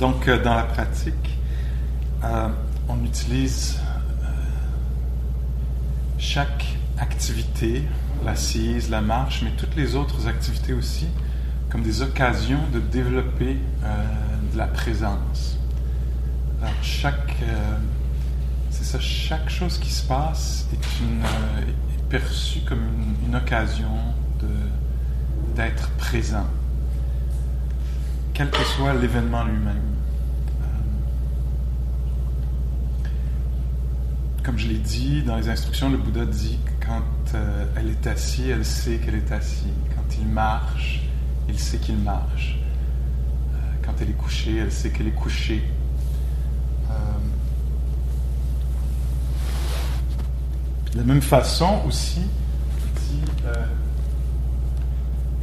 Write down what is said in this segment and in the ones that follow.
donc, euh, dans la pratique, euh, on utilise euh, chaque activité, l'assise, la marche, mais toutes les autres activités aussi, comme des occasions de développer de la présence. Alors, chaque, c'est ça, chaque chose qui se passe est, perçue comme une, occasion d'être présent quel que soit l'événement lui-même. Euh, comme je l'ai dit dans les instructions, le Bouddha dit que quand euh, elle est assise, elle sait qu'elle est assise. Quand il marche, il sait qu'il marche. Euh, quand elle est couchée, elle sait qu'elle est couchée. de la même façon aussi, il dit,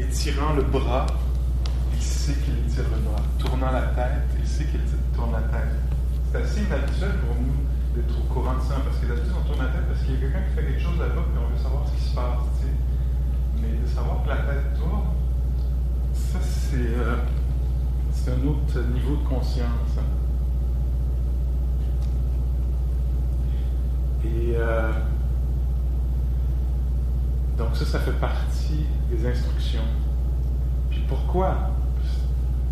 étirant le bras, sait qu'il tire le bras. Tournant la tête, il sait qu'il tourne la tête. C'est assez inhabituel pour nous d'être au courant de ça, parce que d'habitude, on tourne la tête parce qu'il y a quelqu'un qui fait quelque chose là-bas, puis on veut savoir ce qui se passe. Mais de savoir que la tête tourne, ça, c'est euh, un autre niveau de conscience. Hein. Et euh, donc ça, ça fait partie des instructions. Puis pourquoi?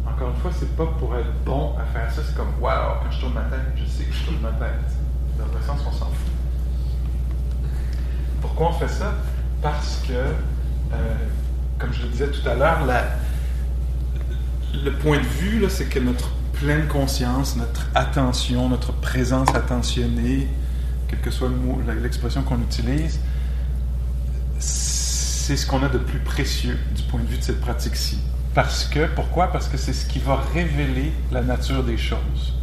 Encore une fois, c'est pas pour être bon à faire ça. C'est comme, wow, quand je tourne ma tête, je sais que je tourne ma tête. Dans le sens, on s'en fout. Pourquoi on fait ça? Parce que, euh, comme je le disais tout à l'heure, le point de vue, c'est que notre pleine conscience, notre attention, notre présence attentionnée, quelle que soit l'expression qu'on utilise, c'est ce qu'on a de plus précieux du point de vue de cette pratique-ci. Parce que, pourquoi? Parce que c'est ce qui va révéler la nature des choses.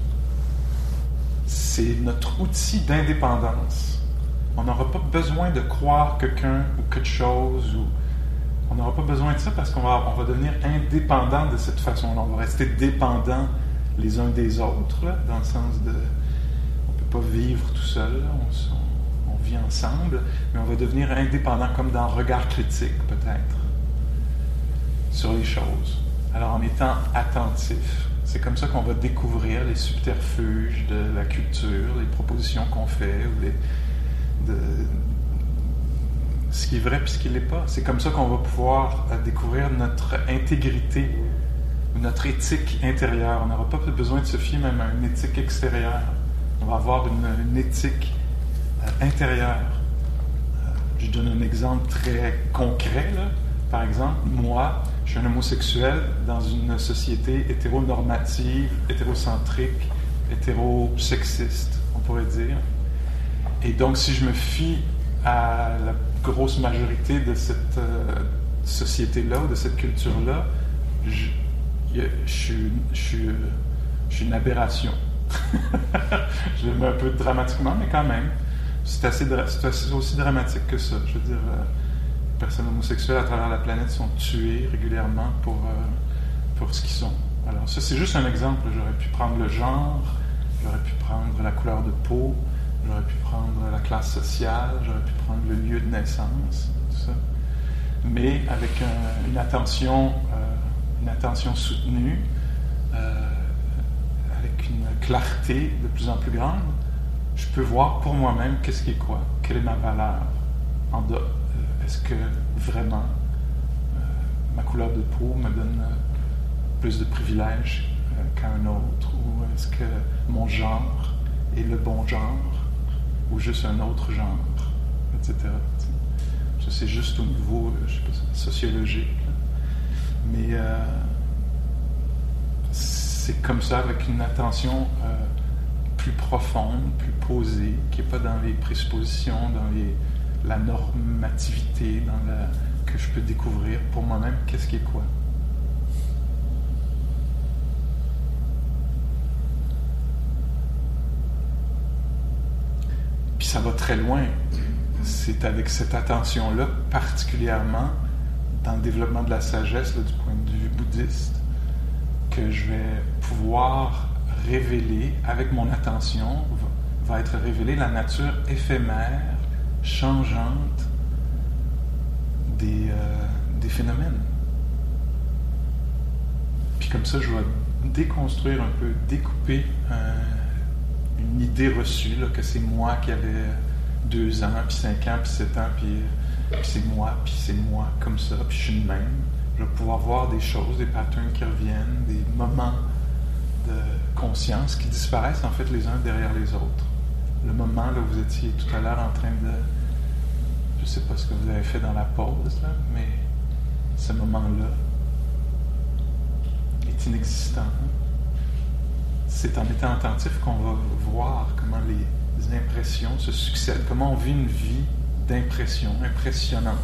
C'est notre outil d'indépendance. On n'aura pas besoin de croire quelqu'un ou quelque chose, ou on n'aura pas besoin de ça parce qu'on va, devenir indépendant de cette façon-là. On va rester dépendant les uns des autres, dans le sens de. On ne peut pas vivre tout seul, on, on vit ensemble, mais on va devenir indépendant comme dans regard critique, peut-être sur les choses. Alors en étant attentif, c'est comme ça qu'on va découvrir les subterfuges de la culture, les propositions qu'on fait, ou de, ce qui est vrai et ce qui ne l'est pas. C'est comme ça qu'on va pouvoir euh, découvrir notre intégrité, notre éthique intérieure. On n'aura pas besoin de se fier même à une éthique extérieure. On va avoir une, éthique euh, intérieure. Euh, je donne un exemple très concret. Par exemple, moi, je suis un homosexuel dans une société hétéronormative, hétérocentrique, hétérosexiste, on pourrait dire. Et donc, si je me fie à la grosse majorité de cette euh, société-là, de cette culture-là, je, suis, une aberration. je le mets un peu dramatiquement, mais quand même, c'est aussi dramatique que ça. Je veux dire, euh, personnes homosexuelles à travers la planète sont tuées régulièrement pour, euh, pour ce qu'ils sont. Alors ça, c'est juste un exemple. J'aurais pu prendre le genre, j'aurais pu prendre la couleur de peau, j'aurais pu prendre la classe sociale, j'aurais pu prendre le lieu de naissance, tout ça. Mais avec une, attention, euh, une attention soutenue, euh, avec une clarté de plus en plus grande, je peux voir pour moi-même qu'est-ce qui est quoi, quelle est ma valeur en dehors est-ce que vraiment euh, ma couleur de peau me donne euh, plus de privilèges euh, qu'un autre? Ou est-ce que mon genre est le bon genre ou juste un autre genre, etc. Ça, c'est juste au niveau sociologique. Mais c'est comme ça, avec une attention plus profonde, plus posée, qui n'est pas dans les présuppositions, dans les la normativité que je peux découvrir pour moi-même qu'est-ce qui est quoi? Puis ça va très loin. C'est avec cette attention-là, particulièrement dans le développement de la sagesse du point de vue bouddhiste, que je vais pouvoir révéler, avec mon attention, va être révélée la nature éphémère changeante des, euh, des phénomènes. Puis comme ça, je vais déconstruire un peu, découper une idée reçue là, que c'est moi qui avais deux ans, puis cinq ans, puis sept ans, puis, c'est moi, puis c'est moi comme ça, puis je suis le même. Je vais pouvoir voir des choses, des patterns qui reviennent, des moments de conscience qui disparaissent en fait les uns derrière les autres. Le moment là où vous étiez tout à l'heure en train de... Je ne sais pas ce que vous avez fait dans la pause, mais ce moment-là est inexistant. C'est en étant attentif qu'on va voir comment les, impressions se succèdent, comment on vit une vie d'impression impressionnante.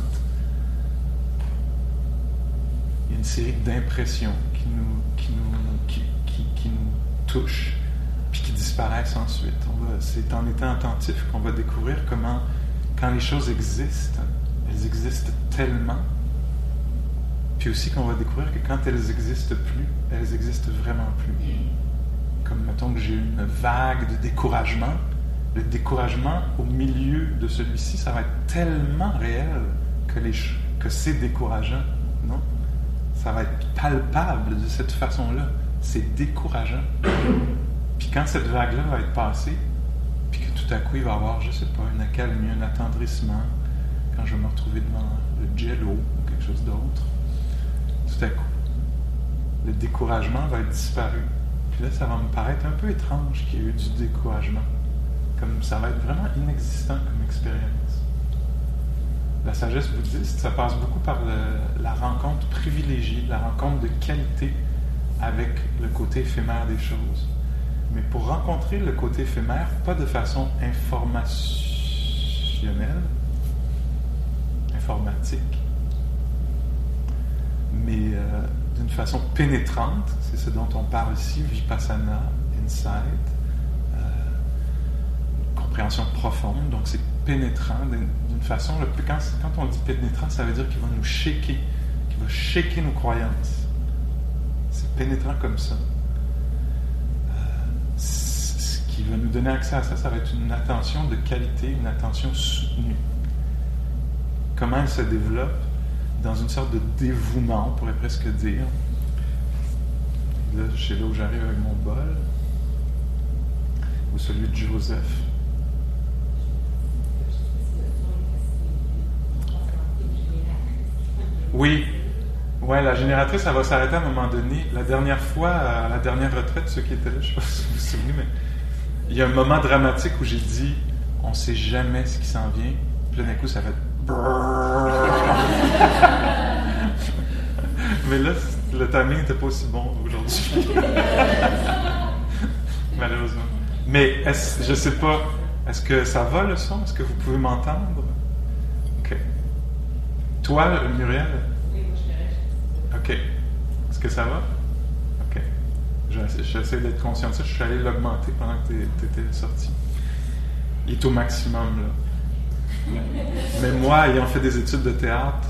Il y a une série d'impressions qui nous, qui, nous, qui, qui, nous touchent, puis qui disparaissent ensuite. C'est en étant attentif qu'on va découvrir comment, quand les choses existent, elles existent tellement, puis aussi qu'on va découvrir que quand elles n'existent plus, elles existent vraiment plus. Comme mettons que j'ai une vague de découragement, le découragement au milieu de celui-ci, ça va être tellement réel que, les, que c'est décourageant, non? Ça va être palpable de cette façon-là. C'est décourageant. Puis quand cette vague-là va être passée, puis que tout à coup il va y avoir, je sais pas, une accalmie, un attendrissement, quand je vais me retrouver devant le jello ou quelque chose d'autre, tout à coup, le découragement va être disparu. Puis là, ça va me paraître un peu étrange qu'il y ait eu du découragement. Comme ça va être vraiment inexistant comme expérience. La sagesse bouddhiste, ça passe beaucoup par la rencontre privilégiée, la rencontre de qualité avec le côté éphémère des choses. Mais pour rencontrer le côté éphémère, pas de façon informationnelle, informatique, mais euh, d'une façon pénétrante, c'est ce dont on parle ici, vipassana, insight, compréhension profonde, donc c'est pénétrant d'une façon. quand, quand, on dit pénétrant, ça veut dire qu'il va nous shaker, qu'il va shaker nos croyances. C'est pénétrant comme ça. Euh, ce qui va nous donner accès à ça, ça va être une attention de qualité, une attention soutenue. Comment elle se développe? Dans une sorte de dévouement, on pourrait presque dire. Là, je là où j'arrive avec mon bol, ou celui de Joseph. Oui. Ouais, la génératrice, elle va s'arrêter à un moment donné. La dernière fois, à la dernière retraite, ceux qui étaient là, je ne sais pas si vous vous souvenez, mais il y a un moment dramatique où j'ai dit on ne sait jamais ce qui s'en vient. Puis d'un coup, ça fait Mais là, le timing n'était pas aussi bon aujourd'hui. Malheureusement. Mais est je sais pas, est-ce que ça va le son? Est-ce que vous pouvez m'entendre? Toi, Muriel? Oui, moi je OK. Est-ce que ça va? J'essaie d'être conscient de ça. Je suis allé l'augmenter pendant que tu étais sorti. Il est au maximum, là. Mais moi, ayant fait des études de théâtre,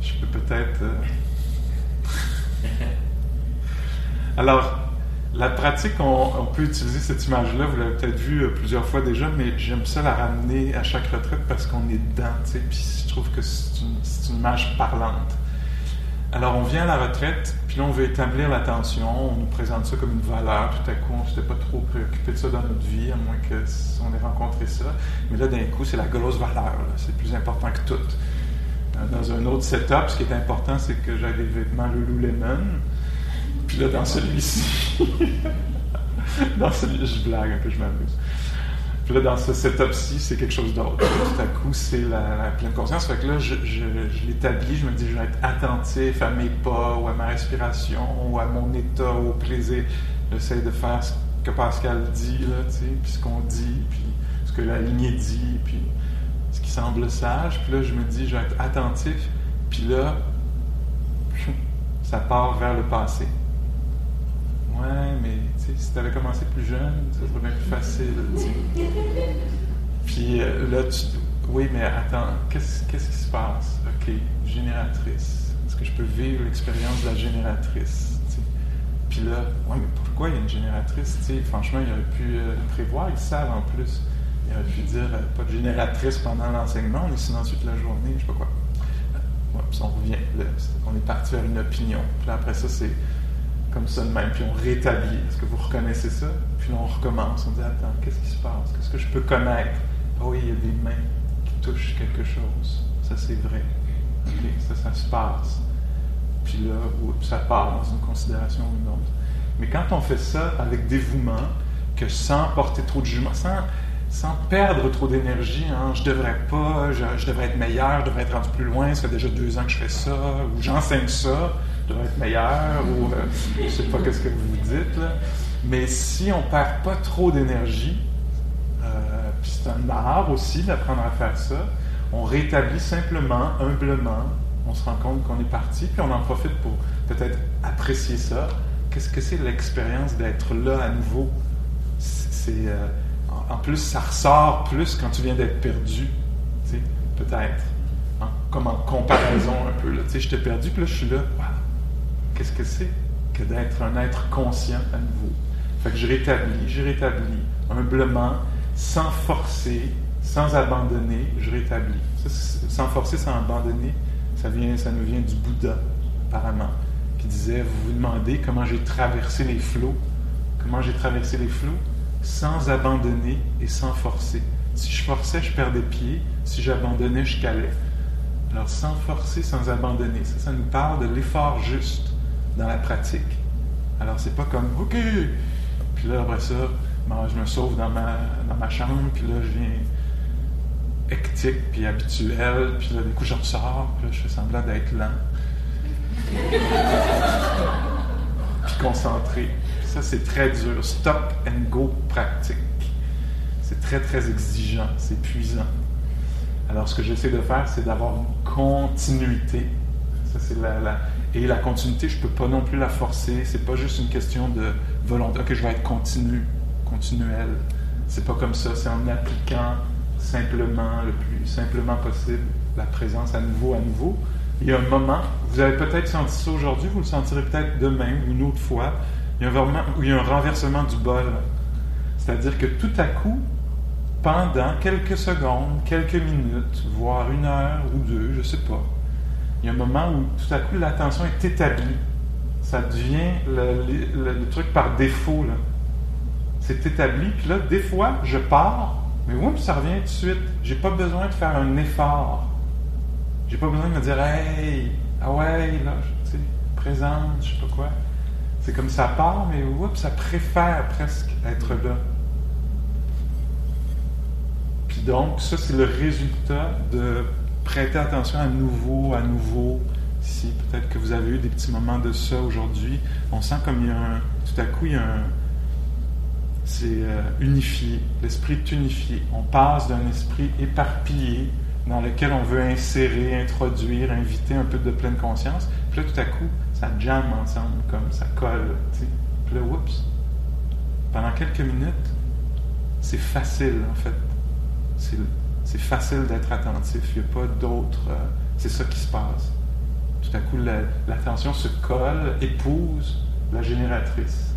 je peux peut-être. Euh, Alors, la pratique, on, peut utiliser cette image-là, vous l'avez peut-être vu euh, plusieurs fois déjà, mais j'aime ça la ramener à chaque retraite parce qu'on est dedans, tu sais, puis je trouve que c'est une, image parlante. Alors, on vient à la retraite, puis là, on veut établir l'attention, on nous présente ça comme une valeur, tout à coup, on ne s'était pas trop préoccupé de ça dans notre vie, à moins qu'on ait rencontré ça. Mais là, d'un coup, c'est la grosse valeur, c'est plus important que tout. Dans un autre setup, ce qui est important, c'est que j'ai des vêtements Lululemon, puis là, dans celui-ci, dans celui je blague un peu, je m'amuse. Là, dans ce setup-ci, c'est quelque chose d'autre. Tout à coup, c'est la, pleine conscience. Fait que là, je, l'établis, je me dis, je vais être attentif à mes pas, ou à ma respiration, ou à mon état, ou au plaisir. J'essaie de faire ce que Pascal dit, là, tu sais, puis ce qu'on dit, puis ce que la lignée dit, puis ce qui semble sage. Puis là, je me dis, je vais être attentif. Puis là, ça part vers le passé. Ouais, mais si tu avais commencé plus jeune, ça serait bien plus facile. Puis euh, là, tu. Oui, mais attends, qu'est-ce, qui se passe? OK, génératrice. Est-ce que je peux vivre l'expérience de la génératrice? Puis là, ouais, mais pourquoi il y a une génératrice? franchement, il aurait pu euh, prévoir, ils savent en plus. Il aurait pu dire euh, pas de génératrice pendant l'enseignement, mais sinon ensuite la journée, je sais pas quoi. Puis on revient. On est parti vers une opinion. Puis là, après ça, c'est comme ça de même, puis on rétablit. Est-ce que vous reconnaissez ça? Puis là, on recommence. On dit Attends, qu'est-ce qui se passe? Qu'est-ce que je peux connaître? Ah oui, il y a des mains qui touchent quelque chose. Ça, c'est vrai. OK, ça, ça se passe. Puis là, oups, ça part dans une considération ou une autre. Mais quand on fait ça avec dévouement, que sans porter trop de jugement, sans, sans perdre trop d'énergie, hein, je devrais pas, je, devrais être meilleur, je devrais être rendu plus loin, ça fait déjà deux ans que je fais ça, ou j'enseigne ça, je devrais être meilleur, ou euh, je sais pas qu'est-ce que vous vous dites, là. mais si on perd pas trop d'énergie, euh, puis c'est un art aussi d'apprendre à faire ça, on rétablit simplement, humblement, on se rend compte qu'on est parti, puis on en profite pour peut-être apprécier ça. Qu'est-ce que c'est l'expérience d'être là à nouveau? C'est, euh, en plus, ça ressort plus quand tu viens d'être perdu, peut-être. Hein, comme en comparaison un peu. Là, je t'ai perdu, puis là, je suis là. Qu'est-ce que c'est que d'être un être conscient à nouveau? Fait que je rétablis, je rétablis humblement, sans forcer, sans abandonner, je rétablis. sans forcer, sans abandonner, ça, vient, ça nous vient du Bouddha, apparemment, qui disait, vous vous demandez comment j'ai traversé les flots. Comment j'ai traversé les flots? Sans abandonner et sans forcer. Si je forçais, je perdais pied. Si j'abandonnais, je calais. Alors, sans forcer, sans abandonner. Ça, ça nous parle de l'effort juste dans la pratique. Alors, c'est pas comme, OK, puis là, après ça, je me sauve dans ma, dans ma chambre, puis là, je viens hectique, puis habituel, puis là, du coup, j'en ressors, puis là, je fais semblant d'être lent. puis concentré. ça, c'est très dur. Stop and go pratique. C'est très, très exigeant. C'est épuisant. Alors, ce que j'essaie de faire, c'est d'avoir une continuité. Ça, c'est la, Et la continuité, je ne peux pas non plus la forcer. C'est pas juste une question de volonté. Ok, je vais être continu, continuel. C'est pas comme ça. C'est en appliquant simplement, le plus simplement possible, la présence à nouveau, à nouveau. Il y a un moment, vous avez peut-être senti ça aujourd'hui, vous le sentirez peut-être demain ou une autre fois, il y a un moment où il y a un renversement du bol. C'est-à-dire que tout à coup, pendant quelques secondes, quelques minutes, voire une heure ou deux, je ne sais pas, il y a un moment où tout à coup l'attention est établie. Ça devient le, truc par défaut. C'est établi, puis là, des fois, je pars, mais oui, ça revient tout de suite. J'ai pas besoin de faire un effort. J'ai pas besoin de me dire, hey, ah ouais, là, tu sais, présente, je sais pas quoi. C'est comme ça part, mais oups, ça préfère presque être là. Puis donc, ça, c'est le résultat de prêter attention à nouveau, à nouveau. Si peut-être que vous avez eu des petits moments de ça aujourd'hui, on sent comme il y a un, tout à coup, il y a un, c'est euh, unifié. L'esprit est unifié. On passe d'un esprit éparpillé dans lequel on veut insérer, introduire, inviter un peu de pleine conscience. Puis là, tout à coup, ça jamme ensemble, comme ça colle. Puis là, oups. Pendant quelques minutes, c'est facile, en fait. C'est facile d'être attentif. Il n'y a pas d'autre. Euh, c'est ça qui se passe. Tout à coup, l'attention se colle, épouse la génératrice.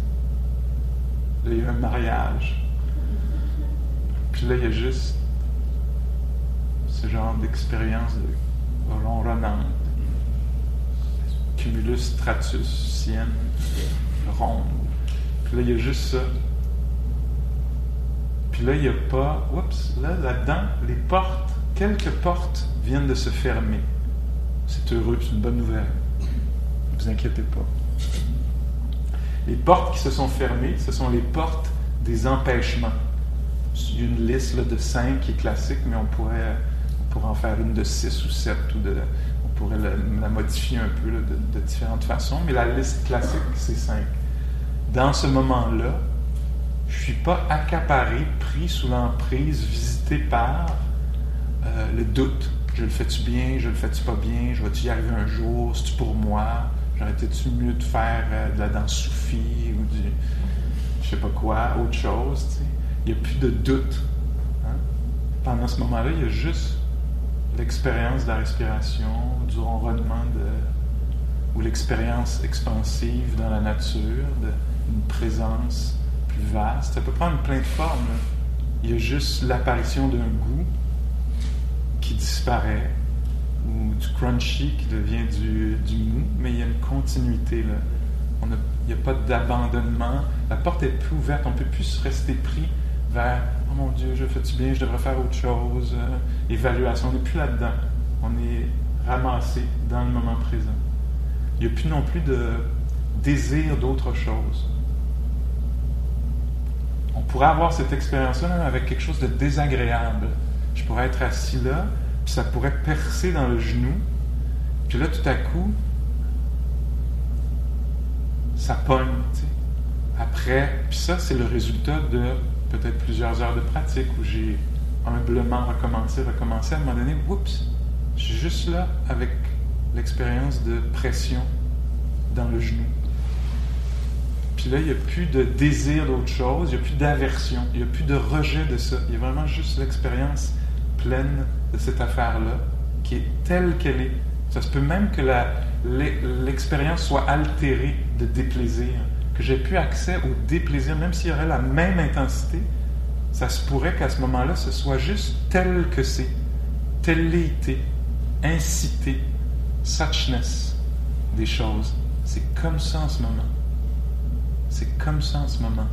Là, il y a un mariage. Puis là, il y a juste ce genre d'expérience de ronronnante. Cumulus stratus, sienne, ronde. Puis là, il y a juste ça. Puis là, il n'y a pas. Oups, là, là-dedans, les portes, quelques portes viennent de se fermer. C'est heureux, c'est une bonne nouvelle. Ne vous inquiétez pas. Les portes qui se sont fermées, ce sont les portes des empêchements. Il y a une liste de cinq qui est classique, mais on pourrait, en faire une de six ou sept, ou de, on pourrait la, modifier un peu de, différentes façons, mais la liste classique, c'est cinq. Dans ce moment-là, je suis pas accaparé, pris sous l'emprise, visité par euh, le doute. Je le fais-tu bien, je le fais-tu pas bien, je vais-tu y arriver un jour, c'est-tu pour moi, J'aurais été mieux de faire euh, de la danse soufie ou du je sais pas quoi, autre chose. Il n'y a plus de doute. Hein? Pendant ce moment-là, il y a juste l'expérience de la respiration, du ronronnement de, ou l'expérience expansive dans la nature, d'une présence plus vaste. Ça peut prendre plein de formes. Il y a juste l'apparition d'un goût qui disparaît ou du crunchy qui devient du, du mou, mais il y a une continuité là. On a Il n'y a pas d'abandonnement. La porte est plus ouverte. On ne peut plus rester pris vers Oh mon Dieu, je fais-tu bien, je devrais faire autre chose. Euh, évaluation. On n'est plus là-dedans. On est ramassé dans le moment présent. Il n'y a plus non plus de désir d'autre chose. On pourrait avoir cette expérience-là avec quelque chose de désagréable. Je pourrais être assis là, puis ça pourrait percer dans le genou, puis là, tout à coup, ça pogne. Après, puis ça, c'est le résultat de peut-être plusieurs heures de pratique où j'ai humblement recommencé, recommencé. À un moment donné, oups, je suis juste là avec l'expérience de pression dans le genou. Puis là, il n'y a plus de désir d'autre chose, il n'y a plus d'aversion, il n'y a plus de rejet de ça. Il y a vraiment juste l'expérience pleine de cette affaire-là, qui est telle qu'elle est. Ça se peut même que l'expérience soit altérée de déplaisir, que j'ai plus accès au déplaisir, même s'il y aurait la même intensité, ça se pourrait qu'à ce moment-là, ce soit juste tel que c'est, été, incité, suchness des choses. C'est comme ça en ce moment. C'est comme ça en ce moment.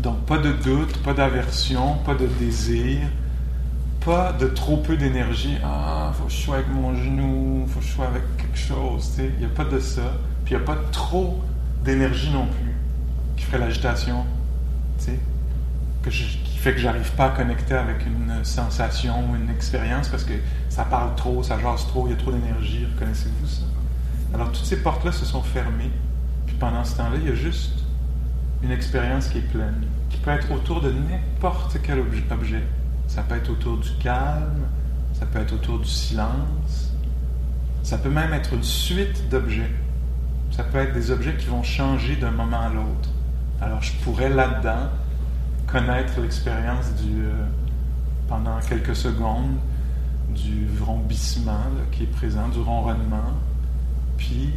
Donc, pas de doute, pas d'aversion, pas de désir, pas de trop peu d'énergie. Ah, faut que je sois avec mon genou, faut que je sois avec quelque chose. Il n'y a pas de ça. Puis il n'y a pas trop d'énergie non plus qui ferait l'agitation, que qui fait que j'arrive pas à connecter avec une sensation ou une expérience parce que ça parle trop, ça jase trop, il y a trop d'énergie. Reconnaissez-vous ça? Alors toutes ces portes-là se sont fermées. Puis pendant ce temps-là, il y a juste une expérience qui est pleine, qui peut être autour de n'importe quel objet. Ça peut être autour du calme, ça peut être autour du silence, ça peut même être une suite d'objets. Ça peut être des objets qui vont changer d'un moment à l'autre. Alors je pourrais là-dedans connaître l'expérience du, euh, pendant quelques secondes du vrombissement qui est présent, du ronronnement, puis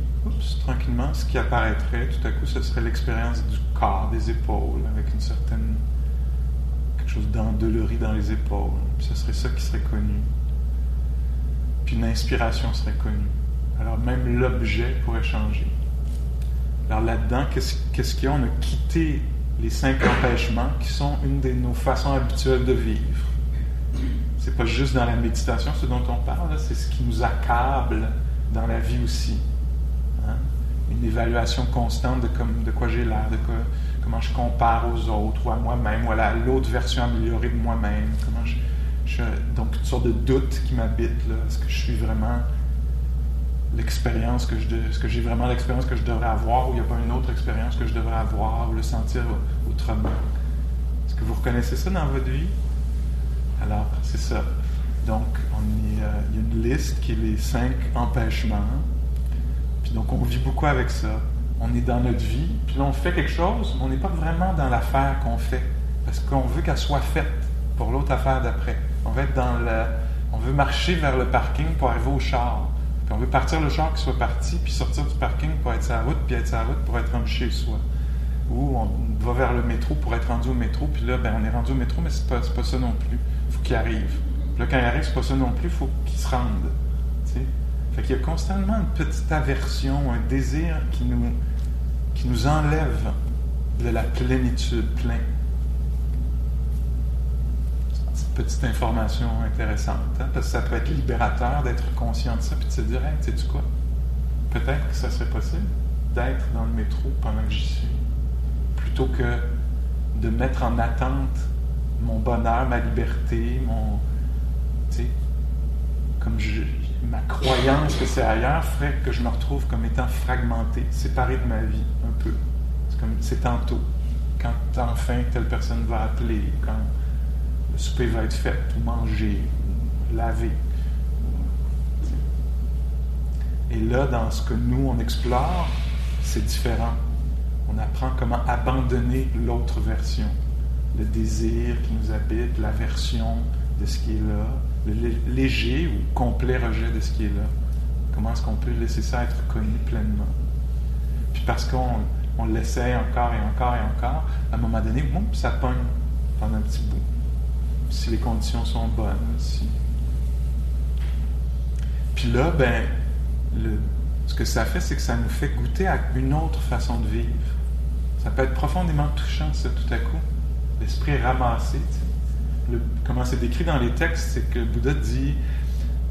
tranquillement, ce qui apparaîtrait, tout à coup, ce serait l'expérience du corps, des épaules, avec une certaine. quelque chose d'endolorie dans les épaules. Puis ce serait ça qui serait connu. Puis une inspiration serait connue. Alors même l'objet pourrait changer. Alors là-dedans, qu'est-ce qu'il y a? On a quitté les cinq empêchements qui sont une de nos façons habituelles de vivre. C'est pas juste dans la méditation ce dont on parle, c'est ce qui nous accable dans la vie aussi. Hein? Une évaluation constante de, comme, de quoi j'ai l'air, de comment je compare aux autres, ou à moi-même, ou à l'autre version améliorée de moi-même. Comment je, donc, toutes sortes de doutes qui m'habitent. Est-ce que je suis vraiment l'expérience que je est-ce que j'ai vraiment l'expérience que je devrais avoir ou il n'y a pas une autre expérience que je devrais avoir ou le sentir autrement? Est-ce que vous reconnaissez ça dans votre vie? Alors c'est ça donc, on euh, il y a une liste qui est les cinq empêchements. Puis donc, on vit beaucoup avec ça. On est dans notre vie, puis là, on fait quelque chose, mais on n'est pas vraiment dans l'affaire qu'on fait. Parce qu'on veut qu'elle soit faite pour l'autre affaire d'après. On veut dans le. On veut marcher vers le parking pour arriver au char. Puis on veut partir le char qui soit parti, puis sortir du parking pour être sur la route, puis être sur la route pour être rendu chez soi. Ou on va vers le métro pour être rendu au métro, puis là, ben, on est rendu au métro, mais c'est pas, pas ça non plus. Il faut qu'il arrive. Il arrive, c'est pas ça non plus, il faut qu'il se rende. T'sais? Fait qu'il y a constamment une petite aversion, un désir qui nous, enlève de la plénitude, plein. petite information intéressante, hein, parce que ça peut être libérateur d'être conscient de ça, puis de se dire, hey, sais -tu quoi? Peut-être que ça serait possible d'être dans le métro pendant que j'y suis, plutôt que de mettre en attente mon bonheur, ma liberté, mon, ma croyance que c'est ailleurs ferait que je me retrouve comme étant fragmenté, séparé de ma vie un peu. C'est comme c'est tantôt, quand enfin telle personne va appeler, quand le souper va être fait, ou manger, ou laver. Et là, dans ce que nous, on explore, c'est différent. On apprend comment abandonner l'autre version, le désir qui nous habite, l'aversion de ce qui est là, le léger ou complet rejet de ce qui est là. Comment est-ce qu'on peut laisser ça être connu pleinement? Puis parce qu'on on l'essaie encore et encore et encore, à un moment donné, boum, ça pogne pendant un petit bout. Si les conditions sont bonnes, si. Puis là, ben, ce que ça fait, c'est que ça nous fait goûter à une autre façon de vivre. Ça peut être profondément touchant, ça, tout à coup. L'esprit ramassé. Comment c'est décrit dans les textes, c'est que Bouddha dit,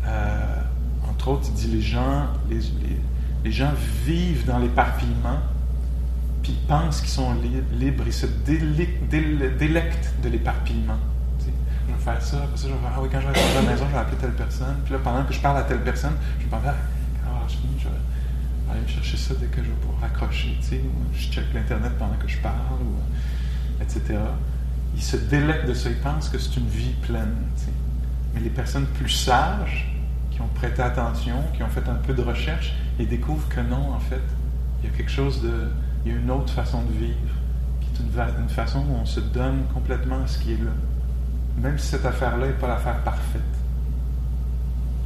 euh, entre autres, il dit les gens, les, gens vivent dans l'éparpillement, puis ils pensent qu'ils sont libres, ils se délectent de l'éparpillement. Je vais faire ça, après ça, je vais faire, ah oui, quand je vais à la maison, je vais appeler telle personne, puis là, pendant que je parle à telle personne, je vais penser, ah, je je vais aller me chercher ça dès que je vais pouvoir raccrocher, tu sais, je check l'Internet pendant que je parle, ou, etc. Ils se délectent de ça, ils pensent que c'est une vie pleine. Mais les personnes plus sages, qui ont prêté attention, qui ont fait un peu de recherche, ils découvrent que non, en fait, il y a quelque chose de. Il y a une autre façon de vivre, qui est une, façon où on se donne complètement à ce qui est là. Même si cette affaire-là n'est pas l'affaire parfaite,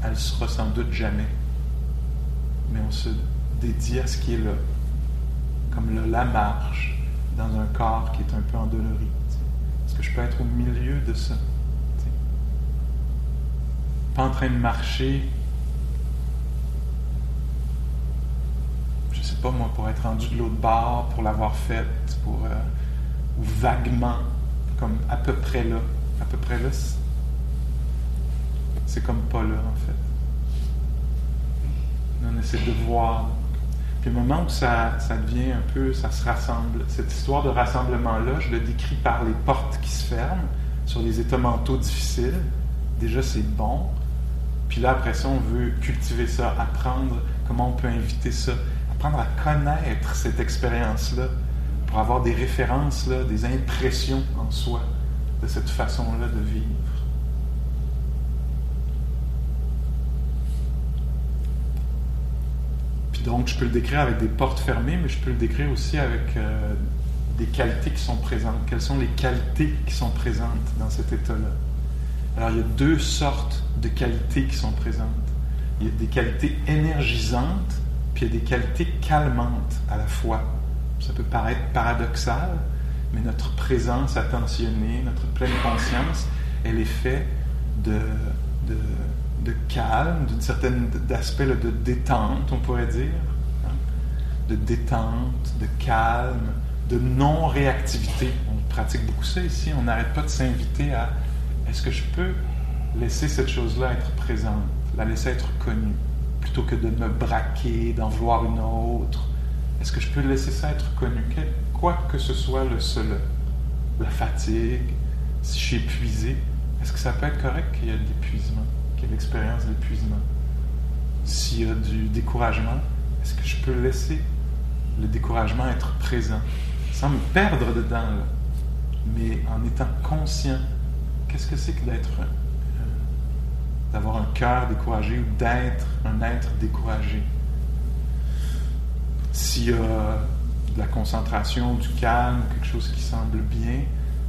elle ne sera sans doute jamais. Mais on se dédie à ce qui est là, comme la marche dans un corps qui est un peu endolori. Est-ce que je peux être au milieu de ça? Pas en train de marcher, je sais pas moi, pour être rendu de l'autre bord, pour l'avoir faite, pour, euh, ou vaguement, comme à peu près là. À peu près là, c'est comme pas là en fait. On essaie de voir. Puis le moment où ça, devient un peu, ça se rassemble, cette histoire de rassemblement-là, je le décris par les portes qui se ferment sur les états mentaux difficiles. Déjà, c'est bon. Puis là, après ça, on veut cultiver ça, apprendre comment on peut inviter ça, apprendre à connaître cette expérience-là pour avoir des références, là, des impressions en soi de cette façon-là de vivre. Donc, je peux le décrire avec des portes fermées, mais je peux le décrire aussi avec euh, des qualités qui sont présentes. Quelles sont les qualités qui sont présentes dans cet état-là? Alors, il y a deux sortes de qualités qui sont présentes. Il y a des qualités énergisantes, puis il y a des qualités calmantes à la fois. Ça peut paraître paradoxal, mais notre présence attentionnée, notre pleine conscience, elle est faite de, de de calme, d'une certaine d'aspect de détente, on pourrait dire, hein? de détente, de calme, de non-réactivité. On pratique beaucoup ça ici. On n'arrête pas de s'inviter à est-ce que je peux laisser cette chose-là être présente, la laisser être connue, plutôt que de me braquer, d'en vouloir une autre? Est-ce que je peux laisser ça être connu, quoi que ce soit le seul, la fatigue, si je suis épuisé, est-ce que ça peut être correct qu'il y ait de l'épuisement? L'expérience d'épuisement. S'il y a du découragement, est-ce que je peux laisser le découragement être présent sans me perdre dedans, mais en étant conscient qu'est-ce que c'est que d'être euh, d'avoir un cœur découragé ou d'être un être découragé? S'il y a de la concentration, du calme, quelque chose qui semble bien,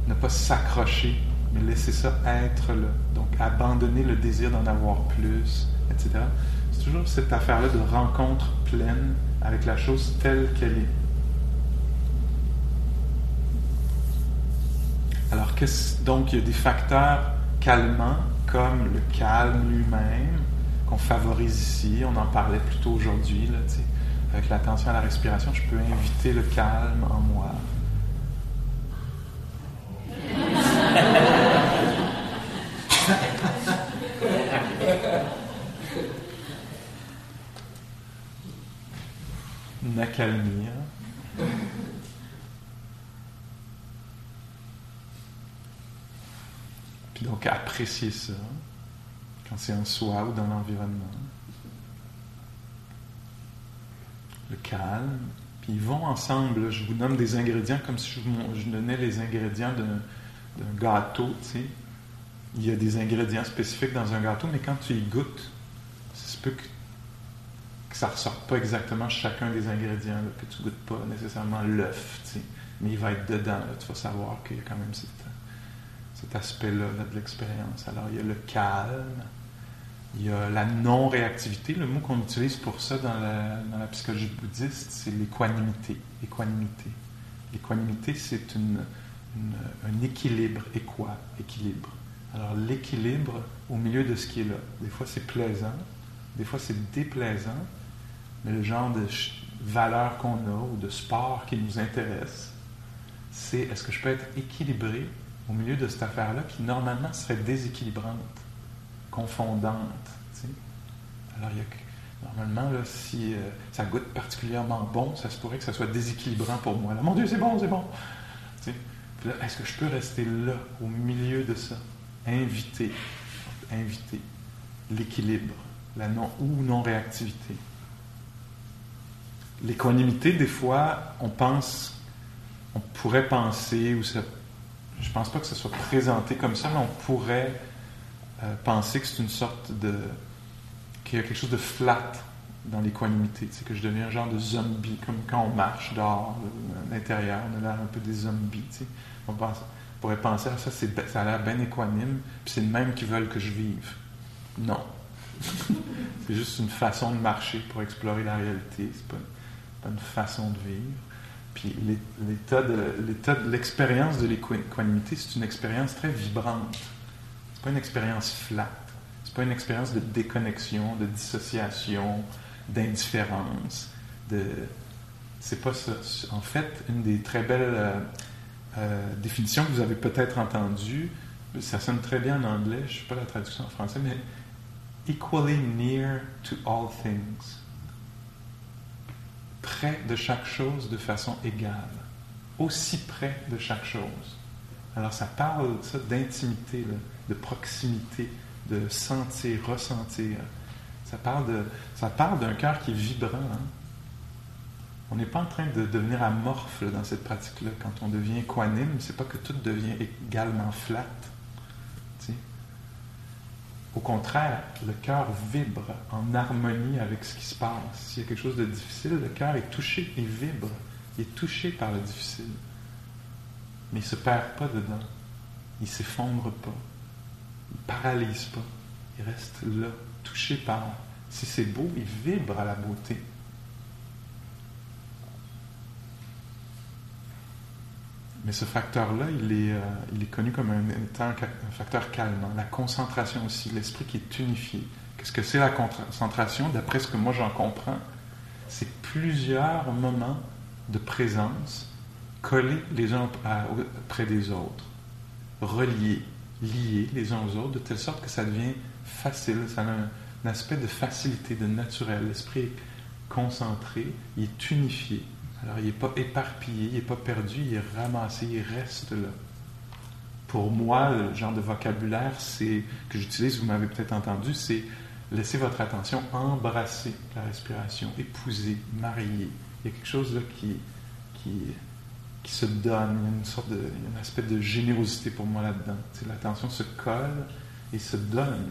ne pas s'accrocher mais laisser ça être là. Donc, abandonner le désir d'en avoir plus, etc. C'est toujours cette affaire-là de rencontre pleine avec la chose telle qu'elle est. Alors, donc, il y a des facteurs calmants, comme le calme lui-même, qu'on favorise ici. On en parlait plutôt aujourd'hui, avec l'attention à la respiration. Je peux inviter le calme en moi. M'accalmir. Puis donc apprécier ça quand c'est en soi ou dans l'environnement. Le calme. Puis ils vont ensemble. Je vous donne des ingrédients comme si je vous donnais les ingrédients d'un gâteau, tu sais il y a des ingrédients spécifiques dans un gâteau, mais quand tu y goûtes, ça se peut que, ça ne ressorte pas exactement chacun des ingrédients, que tu ne goûtes pas nécessairement l'œuf, mais il va être dedans. tu vas savoir qu'il y a quand même cet, aspect-là de l'expérience. Alors, il y a le calme, il y a la non-réactivité. Le mot qu'on utilise pour ça dans la, psychologie bouddhiste, c'est l'équanimité. L'équanimité, l'équanimité c'est un équilibre. Équilibre. Alors l'équilibre au milieu de ce qui est là. Des fois c'est plaisant, des fois c'est déplaisant, le genre de valeur qu'on a ou de sport qui nous intéresse, c'est est-ce que je peux être équilibré au milieu de cette affaire-là qui normalement serait déséquilibrante, confondante. Alors, il y a, normalement, là, si euh, ça goûte particulièrement bon, ça se pourrait que ça soit déséquilibrant pour moi. Là, mon Dieu, c'est bon, c'est bon. Est-ce que je peux rester là, au milieu de ça, inviter, inviter l'équilibre, la non ou non-réactivité? L'équanimité, des fois, on pense, on pourrait penser, ou ça, je pense pas que ce soit présenté comme ça, mais on pourrait euh, penser que c'est une sorte de, qu'il y a quelque chose de flat dans l'équanimité, c'est que je deviens un genre de zombie, comme quand on marche dehors, à l'intérieur, on a l'air un peu des zombies, On, pourrait penser à ça, ça a l'air bien équanime, puis c'est le même qui veulent que je vive. Non. c'est juste une façon de marcher pour explorer la réalité, c'est pas une façon de vivre. Puis l'état de l'expérience de l'équanimité, c'est une expérience très vibrante. C'est pas une expérience flat. C'est pas une expérience de déconnexion, de dissociation, d'indifférence. De... C'est pas ça. En fait, une des très belles euh, euh, définitions que vous avez peut-être entendues, ça sonne très bien en anglais, je ne sais pas la traduction en français, mais equally near to all things près de chaque chose de façon égale, aussi près de chaque chose. Alors ça parle d'intimité, de proximité, de sentir, ressentir. Ça parle, de, ça parle d'un cœur qui est vibrant. Hein. On n'est pas en train de devenir amorphe dans cette pratique-là. Quand on devient équanime, c'est pas que tout devient également flat. Au contraire, le cœur vibre en harmonie avec ce qui se passe. S'il y a quelque chose de difficile, le cœur est touché, il vibre, il est touché par le difficile. Mais il ne se perd pas dedans, il ne s'effondre pas, il ne paralyse pas, il reste là, touché par. Si c'est beau, il vibre à la beauté. Mais ce facteur-là, il, est, euh, il est connu comme un, un, facteur calmant. La concentration aussi, l'esprit qui est unifié. Qu'est-ce que c'est la concentration? D'après ce que moi j'en comprends, c'est plusieurs moments de présence collés les uns près des autres, reliés, liés les uns aux autres, de telle sorte que ça devient facile, ça a un, un aspect de facilité, de naturel. L'esprit est concentré, il est unifié. Alors, il n'est pas éparpillé, il n'est pas perdu, il est ramassé, il reste là. Pour moi, le genre de vocabulaire que j'utilise, vous m'avez peut-être entendu, c'est laisser votre attention embrasser la respiration, épouser, marier. Il y a quelque chose là qui, qui, se donne, il y a une sorte de, il y a un aspect de générosité pour moi là-dedans. l'attention se colle et se donne.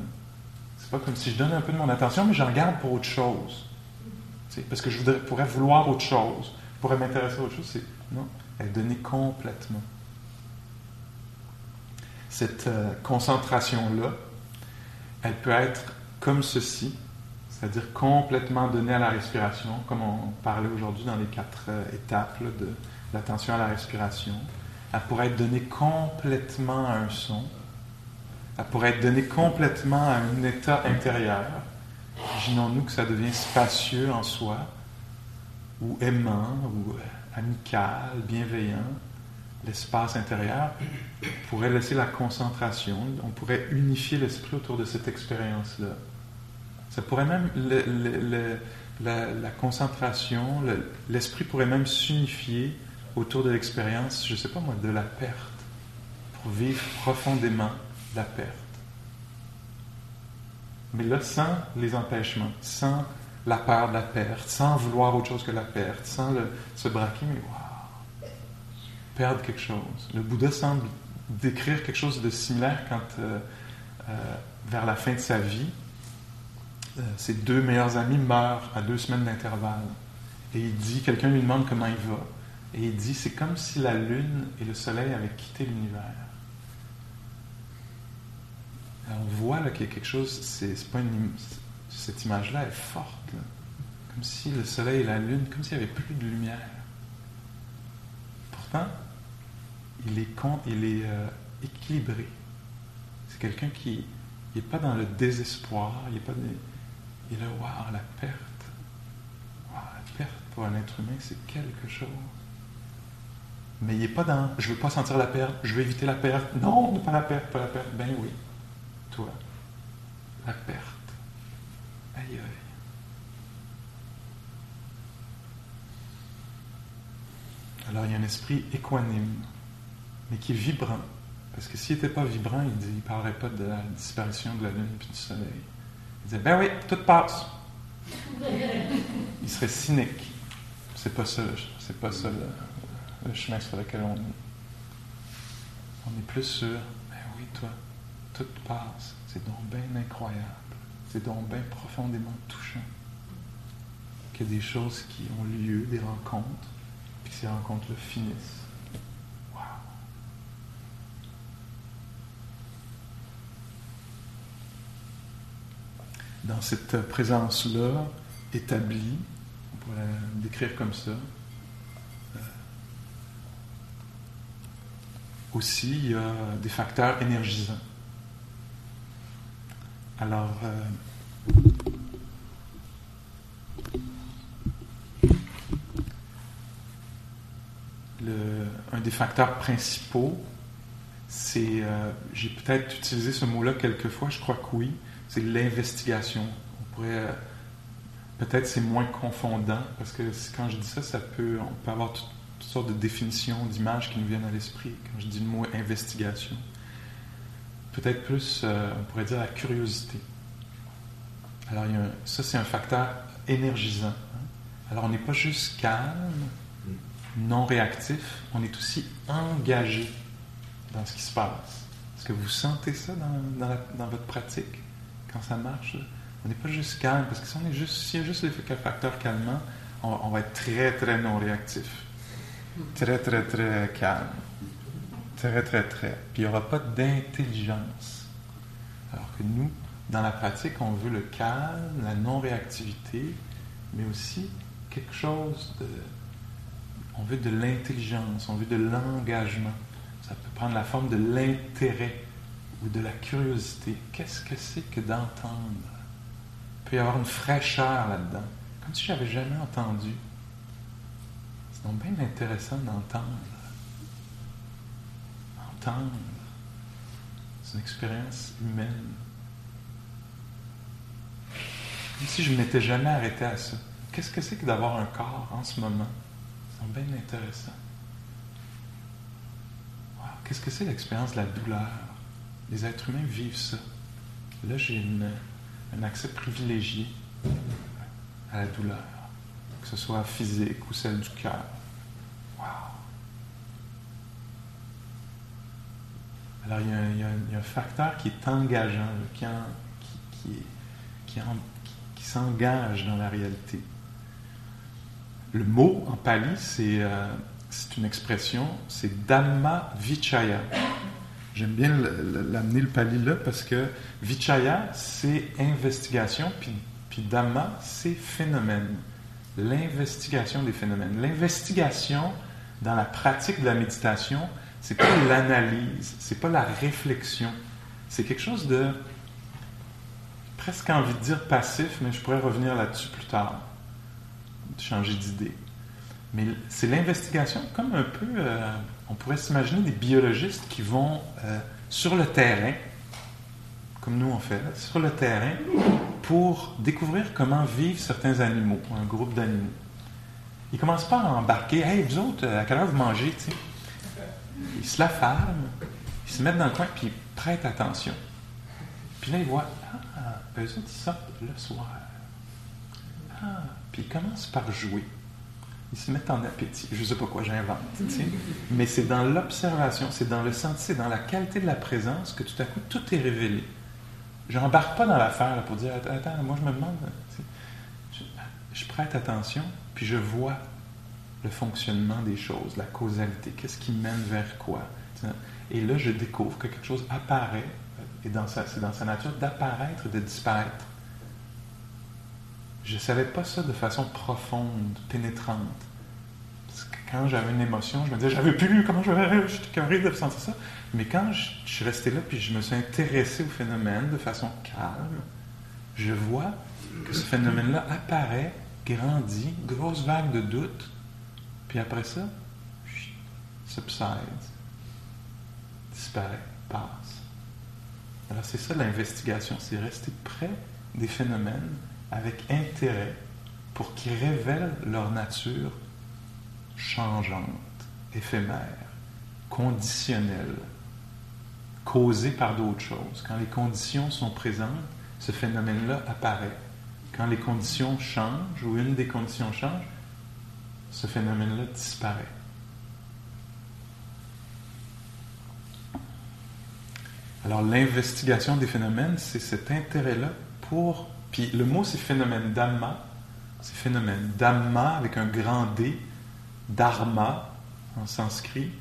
C'est pas comme si je donnais un peu de mon attention, mais j'en garde pour autre chose. parce que je voudrais, pourrais vouloir autre chose pourrait m'intéresser à autre chose, c'est non, elle est donnée complètement. Cette euh, concentration-là, elle peut être comme ceci, c'est-à-dire complètement donnée à la respiration, comme on parlait aujourd'hui dans les quatre euh, étapes de l'attention à la respiration. Elle pourrait être donnée complètement à un son. Elle pourrait être donnée complètement à un état intérieur. Imaginons-nous que ça devient spacieux en soi ou aimant, ou amical, bienveillant, l'espace intérieur, pourrait laisser la concentration, on pourrait unifier l'esprit autour de cette expérience-là. Ça pourrait même, la, concentration, l'esprit pourrait même s'unifier autour de l'expérience, je ne sais pas moi, de la perte, pour vivre profondément la perte. Mais là, sans les empêchements, sans la peur de la perte, sans vouloir autre chose que la perte, sans se braquer, mais waouh, perdre quelque chose. Le Bouddha semble décrire quelque chose de similaire quand, euh, euh, vers la fin de sa vie, euh, ses deux meilleurs amis meurent à deux semaines d'intervalle. Et il dit, quelqu'un lui demande comment il va, et il dit, c'est comme si la lune et le soleil avaient quitté l'univers. on voit qu'il y a quelque chose, c'est pas une, cette image-là est forte, comme si le soleil et la lune, comme s'il n'y avait plus de lumière. Pourtant, il est, il est euh, équilibré. C'est quelqu'un qui n'est pas dans le désespoir, il est pas est là, waouh, la perte. pour un être humain, c'est quelque chose. Mais il n'est pas dans je ne veux pas sentir la perte, je veux éviter la perte. Non, pas la perte, pas la perte. Ben oui, toi, la perte. Aïe aïe. Alors il y a un esprit équanime, mais qui est vibrant. Parce que s'il n'était pas vibrant, il ne parlerait pas de la disparition de la lune et du soleil. Il disait, ben oui, tout passe. il serait cynique. C'est pas ça, c'est pas ça le, chemin sur lequel on est. On est plus sûr, ben oui, toi, tout passe. C'est donc bien incroyable. C'est donc bien profondément touchant. Qu'il y a des choses qui ont lieu, des rencontres, ces rencontres le finissent. dans cette présence-là établie, on pourrait la décrire comme ça. Euh, aussi, il y a des facteurs énergisants. Alors, euh, un des facteurs principaux, c'est, euh, j'ai peut-être utilisé ce mot-là quelquefois, je crois que oui, c'est l'investigation. On pourrait. Euh, peut-être c'est moins confondant, parce que quand je dis ça, ça peut, on peut avoir toutes, sortes de définitions, d'images qui nous viennent à l'esprit quand je dis le mot investigation. Peut-être plus, euh, on pourrait dire la curiosité. Alors, ça, c'est un facteur énergisant. Hein. Alors, on n'est pas juste calme, non réactif, on est aussi engagé dans ce qui se passe. Est-ce que vous sentez ça dans, dans votre pratique? quand ça marche, on n'est pas juste calme, parce que si on est juste, s'il y a juste les facteurs calmants, on, va être très, très non réactif. Très, très, très calme. Très, très, très. Puis il n'y aura pas d'intelligence. Alors que nous, dans la pratique, on veut le calme, la non-réactivité, mais aussi quelque chose de. On veut de l'intelligence, on veut de l'engagement. Ça peut prendre la forme de l'intérêt ou de la curiosité. Qu'est-ce que c'est que d'entendre? Il peut y avoir une fraîcheur là-dedans, comme si j'avais jamais entendu. C'est donc bien intéressant d'entendre. Entendre, c'est une expérience humaine. Comme si je ne m'étais jamais arrêté à ça. Qu'est-ce que c'est que d'avoir un corps en ce moment? Bien intéressant. Qu'est-ce que c'est l'expérience de la douleur? Les êtres humains vivent ça. Là, j'ai un accès privilégié à la douleur, que ce soit physique ou celle du cœur. Wow! Alors, il y, a, un, facteur qui est engageant, qui, s'engage dans la réalité. Le mot en pali, c'est euh, une expression, c'est Dhamma Vichaya. J'aime bien l'amener le pali là parce que Vichaya, c'est investigation, puis, puis Dhamma, c'est phénomène. L'investigation des phénomènes. L'investigation dans la pratique de la méditation, c'est pas l'analyse, c'est pas la réflexion. C'est quelque chose de presque envie de dire passif, mais je pourrais revenir là-dessus plus tard, changer d'idée. Mais c'est l'investigation comme un peu. Euh, on pourrait s'imaginer des biologistes qui vont euh, sur le terrain, comme nous on fait, sur le terrain, pour découvrir comment vivent certains animaux, un groupe d'animaux. Ils ne commencent pas à embarquer, hey, vous autres, à quelle heure vous mangez, tu sais? Ils se la ferment, ils se mettent dans le coin, puis ils prêtent attention. Puis là, ils voient, ah, eux autres, ils sortent le soir. Ah, puis ils commencent par jouer ils se mettent en appétit. Je ne sais pas quoi j'invente, mais c'est dans l'observation, c'est dans le senti, c'est dans la qualité de la présence que tout à coup tout est révélé. Je n'embarque pas dans l'affaire pour dire Attends, moi je me demande. Je, je, prête attention, puis je vois le fonctionnement des choses, la causalité, qu'est-ce qui mène vers quoi. Et là, je découvre que quelque chose apparaît, et c'est dans sa nature d'apparaître et de disparaître. Je ne savais pas ça de façon profonde, pénétrante. Parce que quand j'avais une émotion, je me disais, j'avais plus, comment je vais, j'étais carré de ressentir ça. Mais quand je, suis resté là, puis je me suis intéressé au phénomène de façon calme, je vois que ce phénomène-là apparaît grandit, grosse vague de doute, puis après ça, subside, disparaît, passe. Alors c'est ça l'investigation, c'est rester près des phénomènes avec intérêt pour qu'ils révèlent leur nature changeante, éphémère, conditionnelle, causée par d'autres choses. Quand les conditions sont présentes, ce phénomène-là apparaît. Quand les conditions changent ou une des conditions change, ce phénomène-là disparaît. Alors l'investigation des phénomènes, c'est cet intérêt-là pour... Puis le mot c'est phénomène dhamma, c'est phénomène dhamma avec un grand D, dharma en sanskrit,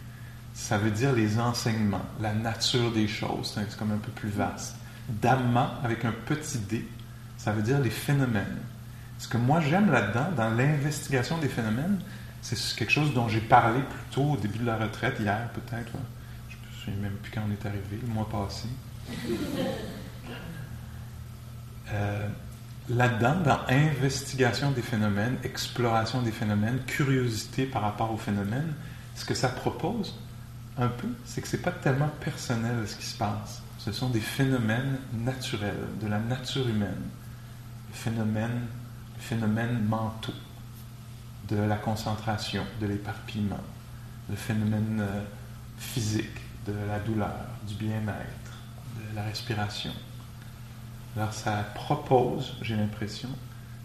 ça veut dire les enseignements, la nature des choses, c'est comme un peu plus vaste. Dhamma avec un petit d, ça veut dire les phénomènes. Ce que moi j'aime là-dedans, dans l'investigation des phénomènes, c'est quelque chose dont j'ai parlé plus tôt au début de la retraite, hier peut-être. Je ne sais même plus quand on est arrivé, le mois passé. Euh, là-dedans, dans investigation des phénomènes, exploration des phénomènes, curiosité par rapport aux phénomènes, ce que ça propose un peu, c'est que ce n'est pas tellement personnel ce qui se passe. Ce sont des phénomènes naturels, de la nature humaine, les phénomènes mentaux, de la concentration, de l'éparpillement, le phénomène euh, physique, de la douleur, du bien-être, de la respiration. Alors ça propose, j'ai l'impression,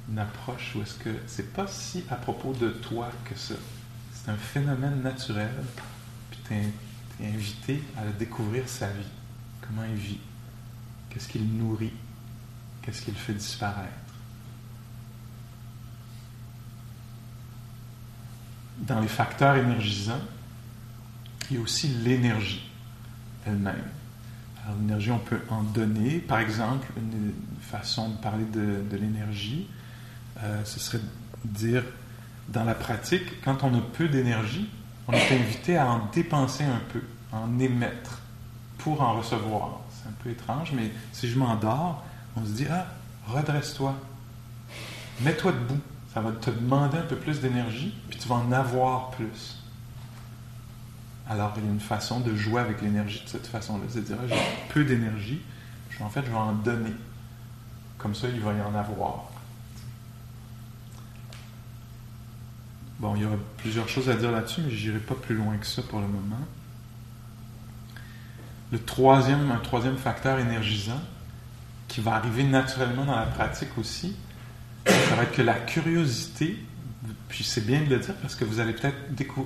une approche où est-ce que c'est pas si à propos de toi que ça. C'est un phénomène naturel, puis tu es, invité à découvrir sa vie, comment il vit, qu'est-ce qu'il nourrit, qu'est-ce qu'il fait disparaître. Dans les facteurs énergisants, il y a aussi l'énergie elle-même l'énergie, on peut en donner. Par exemple, une façon de parler de, l'énergie, euh, ce serait de dire, dans la pratique, quand on a peu d'énergie, on est invité à en dépenser un peu, à en émettre pour en recevoir. C'est un peu étrange, mais si je m'endors, on se dit, ah, redresse-toi, mets-toi debout. Ça va te demander un peu plus d'énergie, puis tu vas en avoir plus. Alors, il y a une façon de jouer avec l'énergie de cette façon-là. C'est-à-dire, j'ai peu d'énergie, en fait, je vais en donner. Comme ça, il va y en avoir. Bon, il y aura plusieurs choses à dire là-dessus, mais je n'irai pas plus loin que ça pour le moment. Le troisième, un troisième facteur énergisant qui va arriver naturellement dans la pratique aussi, ça va être que la curiosité puis c'est bien de le dire parce que vous allez peut-être euh,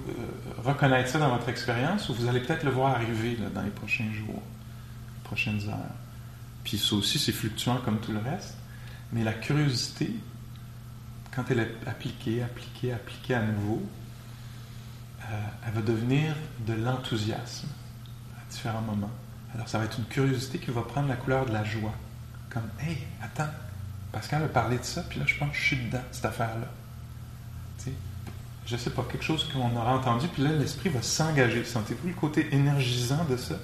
reconnaître ça dans votre expérience ou vous allez peut-être le voir arriver dans les prochains jours, prochaines heures. Puis ça aussi, c'est fluctuant comme tout le reste. Mais la curiosité, quand elle est appliquée, appliquée, appliquée à nouveau, euh, elle va devenir de l'enthousiasme à différents moments. Alors ça va être une curiosité qui va prendre la couleur de la joie. Comme, hey, attends, Pascal a parlé de ça, puis là je pense que je suis dedans, cette affaire-là je sais pas, quelque chose qu'on aura entendu, puis là, l'esprit va s'engager. Sentez-vous le côté énergisant de ça?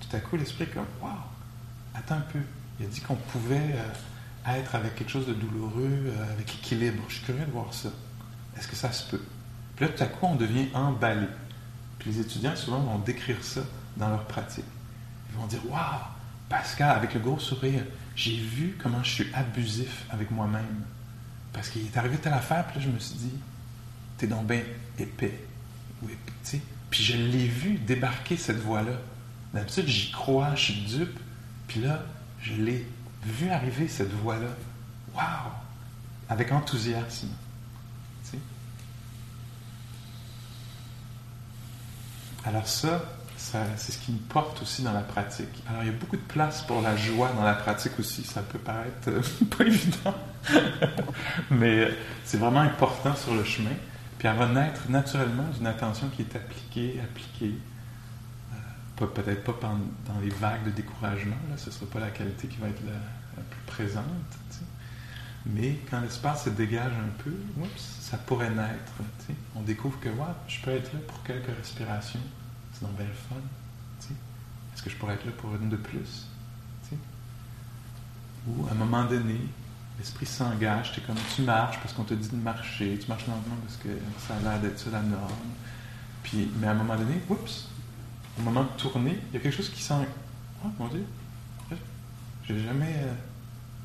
Tout à coup, l'esprit est comme, waouh, attends un peu. Il a dit qu'on pouvait euh, être avec quelque chose de douloureux, euh, avec équilibre. Je suis curieux de voir ça. Est-ce que ça se peut? Puis là, tout à coup, on devient emballé. Puis les étudiants, souvent, vont décrire ça dans leur pratique. Ils vont dire, waouh, Pascal, avec le gros sourire, j'ai vu comment je suis abusif avec moi-même. Parce qu'il est arrivé telle affaire, puis là, je me suis dit, t'es donc bien épais. Ou épais puis je l'ai vu débarquer cette voix-là. D'habitude, j'y crois, je suis dupe. Puis là, je l'ai vu arriver cette voix-là. Waouh! Avec enthousiasme. Alors ça, c'est ce qui nous porte aussi dans la pratique. Alors, il y a beaucoup de place pour la joie dans la pratique aussi. Ça peut paraître euh, pas évident, mais c'est vraiment important sur le chemin. Puis elle va naître naturellement d'une attention qui est appliquée, appliquée. Euh, peut-être pas dans les vagues de découragement, là, ce ne sera pas la qualité qui va être la, plus présente. Mais quand l'espace se dégage un peu, ça pourrait naître. On découvre que je peux être là pour quelques respirations. C'est donc bien le fun. Est-ce que je pourrais être là pour une de plus? Ou à un moment donné, l'esprit s'engage, es comme tu marches parce qu'on te dit de marcher, tu marches lentement parce que ça a l'air d'être ça la norme. Puis, mais à un moment donné, oups, au moment de tourner, il y a quelque chose qui sent. Oh mon Dieu, j'ai jamais. Euh,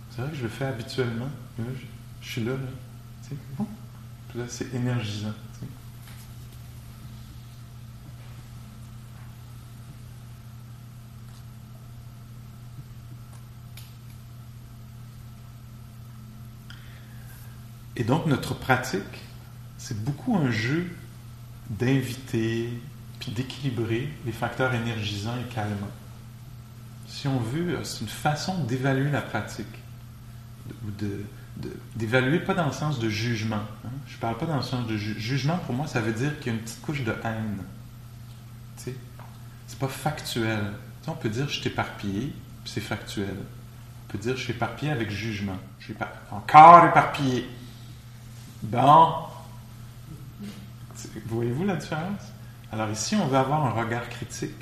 c'est vrai que je le fais habituellement. je, suis là, là. Tu sais, bon. Là, c'est énergisant. Et donc, notre pratique, c'est beaucoup un jeu d'inviter, puis d'équilibrer les facteurs énergisants et calmants. Si on veut, c'est une façon d'évaluer la pratique, ou d'évaluer pas dans le sens de jugement. Hein. Je parle pas dans le sens de jugement. Pour moi, ça veut dire qu'il y a une petite couche de haine. Tu sais, c'est pas factuel. on peut dire je t'éparpillé, puis c'est factuel. On peut dire je suis éparpillé avec jugement. Je suis encore éparpillé. Bon. Voyez-vous la différence? Alors ici, on veut avoir un regard critique.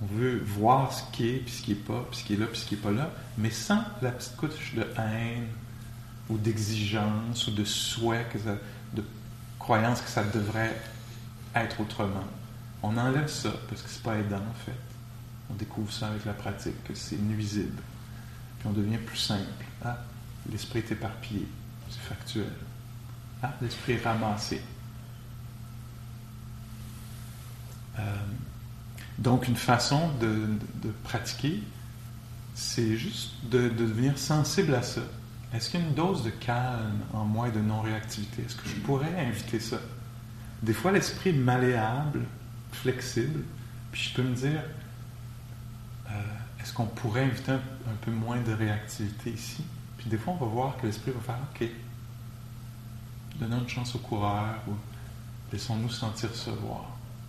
On veut voir ce qui est, puis ce qui n'est pas, puis ce qui est là, puis ce qui n'est pas là, mais sans la petite couche de haine ou d'exigence ou de souhait, de croyance que ça devrait être autrement. On enlève ça parce que c'est pas aidant en fait. On découvre ça avec la pratique, que c'est nuisible. Puis on devient plus simple. Ah, l'esprit est éparpillé, c'est factuel. Ah, l'esprit est ramassé. Euh, donc, une façon de, pratiquer, c'est juste de, devenir sensible à ça. Est-ce qu'il y a une dose de calme en moi et de non-réactivité? Est-ce que je pourrais inviter ça? Des fois, l'esprit est malléable, flexible, puis je peux me dire, euh, est-ce qu'on pourrait inviter un, un, peu moins de réactivité ici? Puis des fois, on va voir que l'esprit va faire, OK, donnons une chance au coureur ou laissons-nous sentir se voir.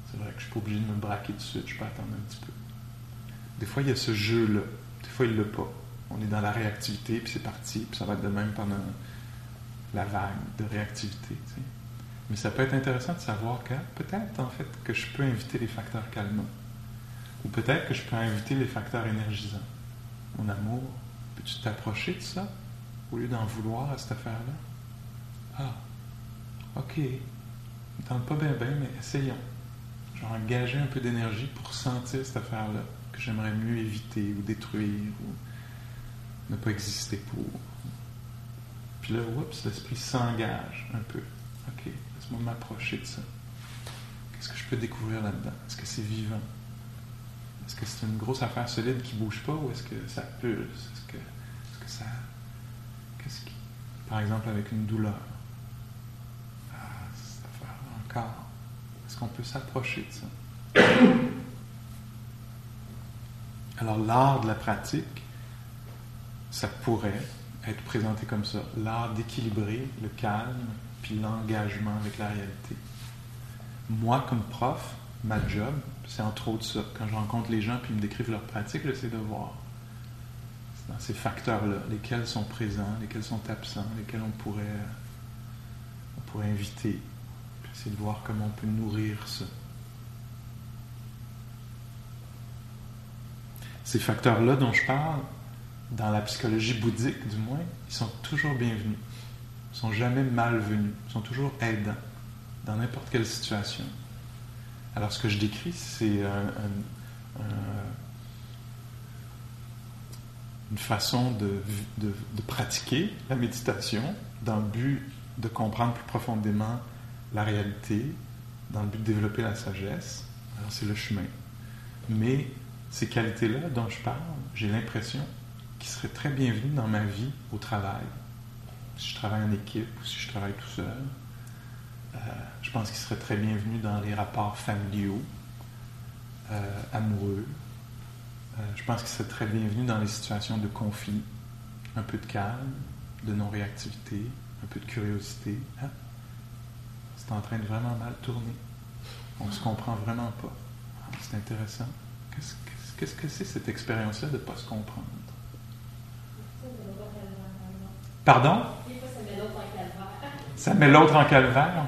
C'est vrai que je ne suis pas obligé de me braquer tout de suite, je peux attendre un petit peu. Des fois, il y a ce jeu-là. Des fois, il ne l'a pas. On est dans la réactivité, puis c'est parti, puis ça va être de même pendant la vague de réactivité. Mais ça peut être intéressant de savoir que peut-être, en fait, que je peux inviter les facteurs calmants. Ou peut-être que je peux inviter les facteurs énergisants. Mon amour, peux-tu t'approcher de ça au lieu d'en vouloir à cette affaire-là? Ah, OK. Ne tente pas bien, bien, mais essayons. Genre engager un peu d'énergie pour sentir cette affaire-là que j'aimerais mieux éviter ou détruire ou ne pas exister pour. Puis là, oups, l'esprit s'engage un peu. OK, laisse-moi m'approcher de ça. Qu'est-ce que je peux découvrir là-dedans? Est-ce que c'est vivant? Est-ce que c'est une grosse affaire solide qui ne bouge pas ou est-ce que ça pulse? Est-ce que, est-ce que ça. Qu'est-ce qui. Par exemple, avec une douleur? Est-ce qu'on peut s'approcher de ça? Alors l'art de la pratique, ça pourrait être présenté comme ça. L'art d'équilibrer le calme puis l'engagement avec la réalité. Moi, comme prof, ma job, c'est entre autres ça. Quand je rencontre les gens puis ils me décrivent leur pratique, j'essaie de voir dans ces facteurs-là, lesquels sont présents, lesquels sont absents, lesquels on pourrait, on pourrait inviter c'est de voir comment on peut nourrir ça. Ces facteurs-là dont je parle, dans la psychologie bouddhique du moins, ils sont toujours bienvenus. Ils sont jamais malvenus. Ils sont toujours aidants dans n'importe quelle situation. Alors ce que je décris, c'est une façon de, de pratiquer la méditation dans le but de comprendre plus profondément la réalité dans le but de développer la sagesse. Alors c'est le chemin. Mais ces qualités-là dont je parle, j'ai l'impression qu'ils seraient très bienvenues dans ma vie au travail. Si je travaille en équipe ou si je travaille tout seul, euh, je pense qu'ils seraient très bienvenus dans les rapports familiaux, euh, amoureux. Euh, je pense qu'ils seraient très bienvenus dans les situations de conflit, un peu de calme, de non-réactivité, un peu de curiosité. Hein? C'est en train de vraiment mal tourner. On ne se comprend vraiment pas. C'est intéressant. Qu'est-ce que c'est cette expérience-là de ne pas se comprendre? Pardon? Ça met l'autre en calvaire.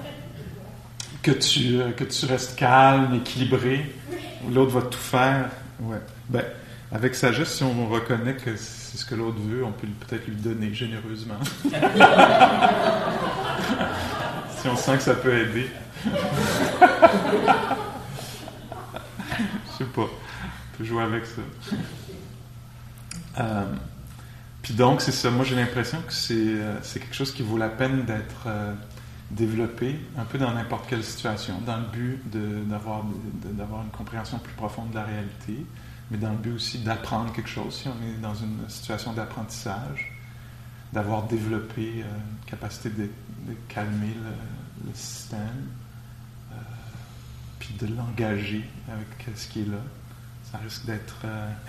Que tu, euh, que tu restes calme, équilibré, l'autre va tout faire. Ouais. Ben, Avec sagesse, si on reconnaît que c'est ce que l'autre veut, on peut peut-être lui donner généreusement. que ça peut aider. Je sais pas. On peut jouer avec ça. Euh, puis donc, c'est ça. Moi, j'ai l'impression que c'est euh, quelque chose qui vaut la peine d'être euh, développé un peu dans n'importe quelle situation, dans le but d'avoir une compréhension plus profonde de la réalité, mais dans le but aussi d'apprendre quelque chose. Si on est dans une situation d'apprentissage, d'avoir développé une capacité de, calmer le, système, puis de l'engager avec ce qui est là, ça risque d'être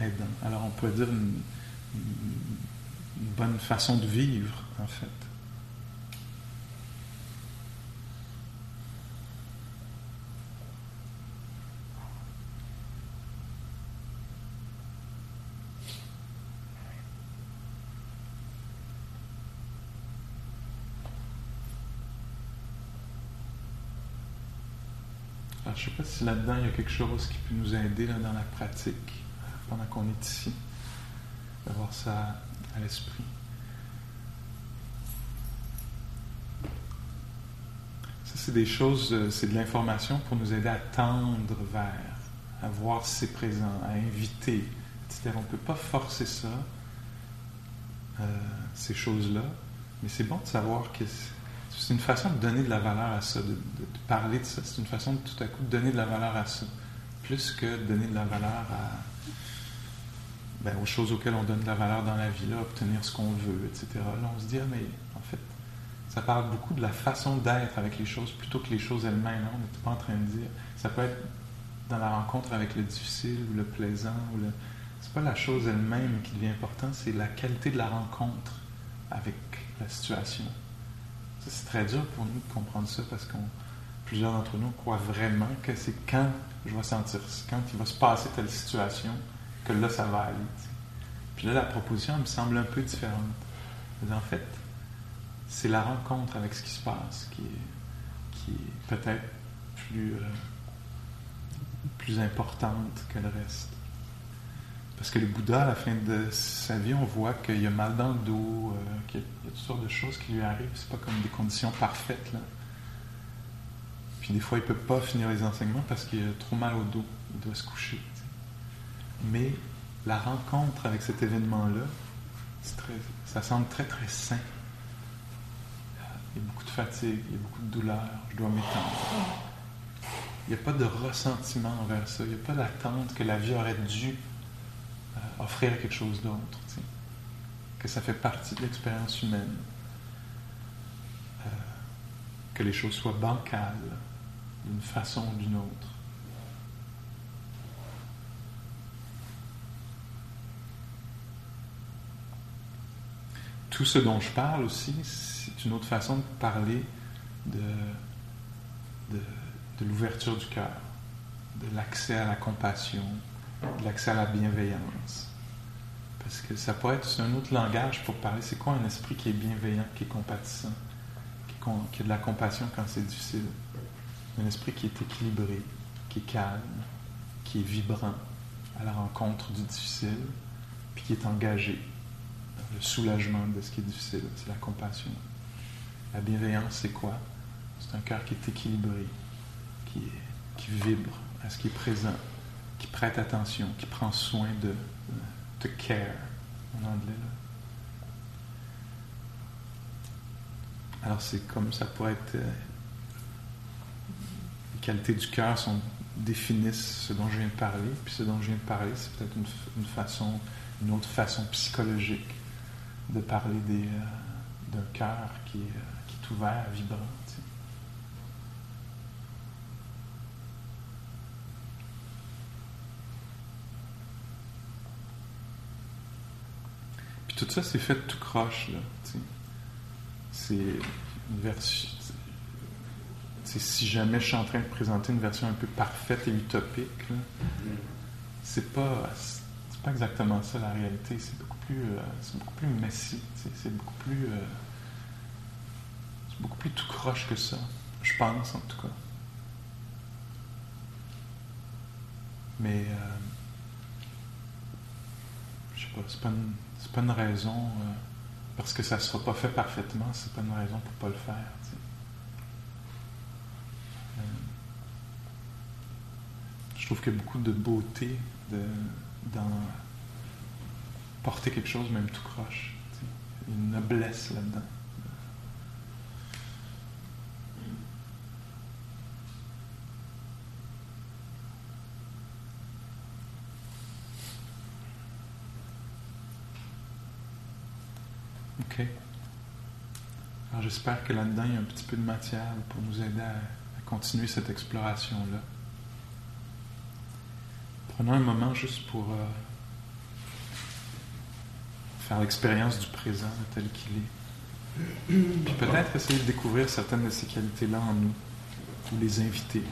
aidant. Alors, on peut dire une bonne façon de vivre, en fait. Alors, je ne sais pas si là-dedans il y a quelque chose qui peut nous aider là, dans la pratique pendant qu'on est ici, d'avoir ça à l'esprit. Ça, c'est des choses, euh, c'est de l'information pour nous aider à tendre vers, à voir si c'est présent, à inviter, etc. On ne peut pas forcer ça, euh, ces choses-là, mais c'est bon de savoir que c'est une façon de donner de la valeur à ça, de, parler de ça. C'est une façon de tout à coup de donner de la valeur à ça, plus que de donner de la valeur ben, aux choses auxquelles on donne de la valeur dans la vie, là, obtenir ce qu'on veut, etc. Là, on se dit, ah, mais en fait, ça parle beaucoup de la façon d'être avec les choses plutôt que les choses elles-mêmes. Hein. On n'est pas en train de dire. Ça peut être dans la rencontre avec le difficile ou le plaisant. ou le... C'est pas la chose elle-même qui devient importante, c'est la qualité de la rencontre avec la situation. C'est très dur pour nous de comprendre ça parce que plusieurs d'entre nous croient vraiment que c'est quand je vais sentir, quand il va se passer telle situation que là, ça va aller. Puis là, la proposition me semble un peu différente. Mais en fait, c'est la rencontre avec ce qui se passe qui est, qui est peut-être plus, euh, plus importante que le reste. Parce que le Bouddha, à la fin de sa vie, on voit qu'il a mal dans le dos, euh, qu'il y, a toutes sortes de choses qui lui arrivent. C'est pas comme des conditions parfaites. Là. Puis des fois, il ne peut pas finir les enseignements parce qu'il a trop mal au dos. Il doit se coucher. Mais la rencontre avec cet événement-là, ça semble très très sain. Il y a beaucoup de fatigue, il y a beaucoup de douleur, je dois m'étendre. Il n'y a pas de ressentiment envers ça, il n'y a pas d'attente que la vie aurait dû offrir quelque chose d'autre, que ça fait partie de l'expérience humaine, euh, que les choses soient bancales d'une façon ou d'une autre. tout ce dont je parle aussi, c'est une autre façon de parler de, de, l'ouverture du cœur, de l'accès à la compassion, de l'accès à la bienveillance. Parce que ça pourrait être un autre langage pour parler, c'est quoi un esprit qui est bienveillant, qui est compatissant, qui, qui a de la compassion quand c'est difficile. Un esprit qui est équilibré, qui est calme, qui est vibrant à la rencontre du difficile, puis qui est engagé le soulagement de ce qui est difficile, c'est la compassion. La bienveillance, c'est quoi C'est un cœur qui est équilibré, qui, qui vibre à ce qui est présent, qui prête attention, qui prend soin de, de care en anglais. Alors c'est comme ça pourrait être. Euh, les qualités du cœur sont, définissent ce dont je viens de parler, puis ce dont je viens de parler, c'est peut-être une, façon, une autre façon psychologique de parler des, euh, d'un cœur qui, euh, qui, est ouvert, vibrant. Tout ça, c'est fait tout croche. Là, c'est une version. Si jamais je suis en train de présenter une version un peu parfaite et utopique, c'est pas, c'est pas exactement ça la réalité. C'est euh, c'est beaucoup plus messy, c'est beaucoup plus, euh, c'est beaucoup plus tout croche que ça, je pense en tout cas. Mais euh, pas. C'est pas une, c'est pas une raison. euh, parce que ça ne sera pas fait parfaitement, c'est pas une raison pour pas le faire. Euh, je trouve qu'il y a beaucoup de beauté de, dans porter quelque chose, même tout croche. tu sais. Une noblesse là-dedans. OK. Alors j'espère que là-dedans, il y a un petit peu de matière pour nous aider à, continuer cette exploration-là. Prenons un moment juste pour euh, faire l'expérience du présent tel qu'il est. Puis peut-être essayer de découvrir certaines de ces qualités-là en nous, ou les inviter.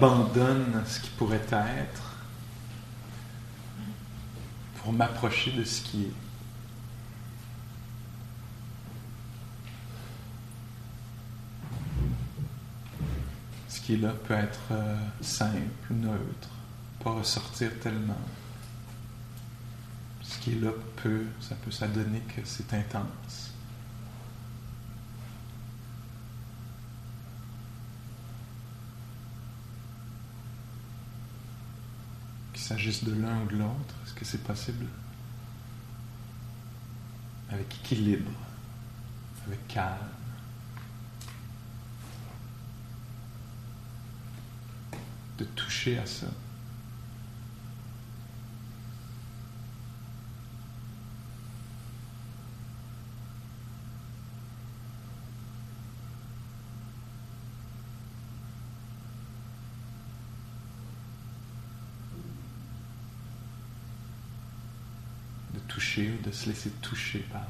Alors j'abandonne ce qui pourrait être pour m'approcher de ce qui est. Ce qui est là peut être euh, simple, neutre, pas ressortir tellement. Ce qui est là peut, ça peut s'adonner que c'est intense. S'agisse de l'un ou de l'autre, est-ce que c'est possible? Avec équilibre, avec calme de toucher à ça. De toucher ou de se laisser toucher par.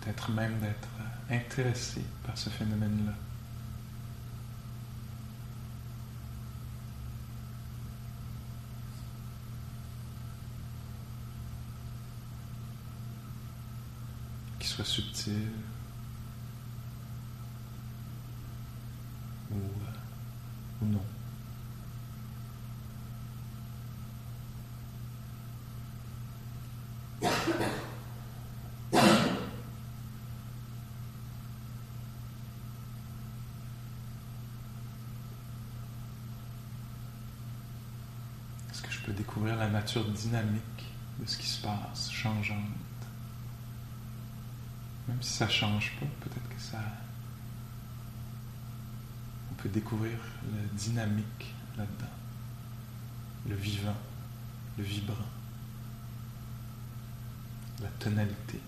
Peut-être même d'être intéressé par ce phénomène-là. Soit subtil ou, euh, ou non. Est-ce que je peux découvrir la nature dynamique de ce qui se passe, changeante? Même si ça change pas, peut-être que ça. On peut découvrir le dynamique là-dedans, le vivant, le vibrant, la tonalité.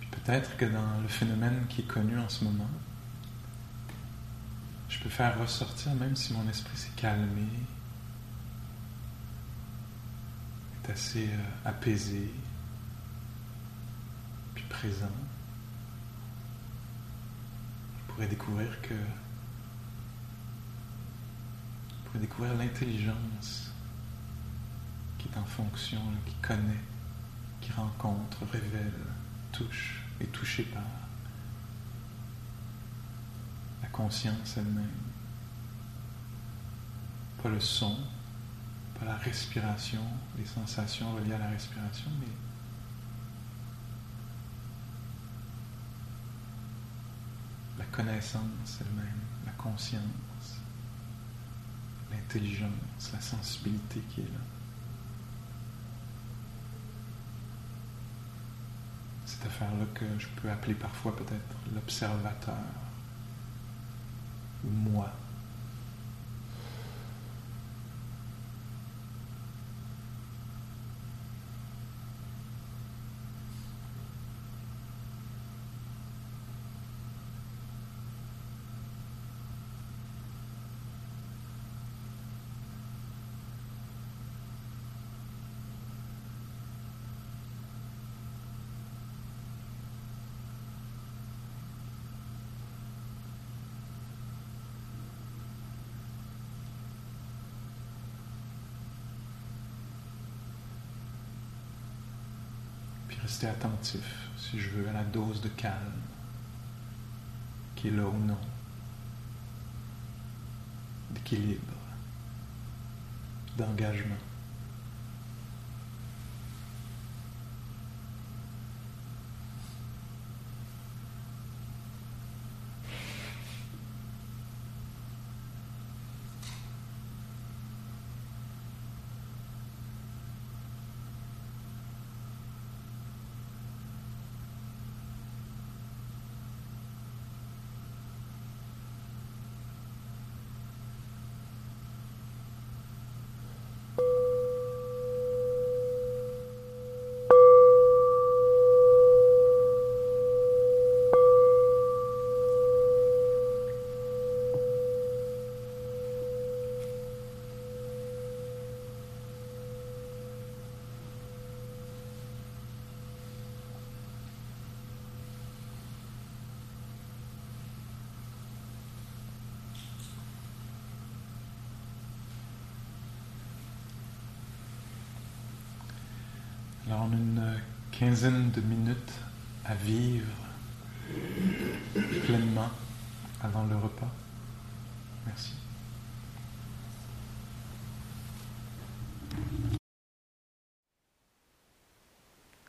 Puis peut-être que dans le phénomène qui est connu en ce moment, je peux faire ressortir, même si mon esprit s'est calmé, est assez euh, apaisé, puis présent, je pourrais découvrir que je pourrais découvrir l'intelligence qui est en fonction, qui connaît, qui rencontre, révèle, touche, est touché par la conscience elle-même. Pas le son, pas la respiration, les sensations reliées à la respiration, mais la connaissance elle-même, la conscience, l'intelligence, la sensibilité qui est là. Affaire-là que je peux appeler parfois peut-être l'observateur ou moi. Rester attentif, si je veux, à la dose de calme qui est là ou non, d'équilibre, d'engagement. Quinzaine de minutes à vivre pleinement avant le repas. Merci.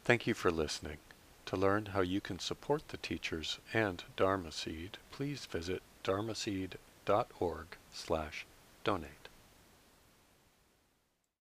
Thank you for listening. To learn how you can support the teachers and Dharma Seed, please visit dharmaseed.org slash donate.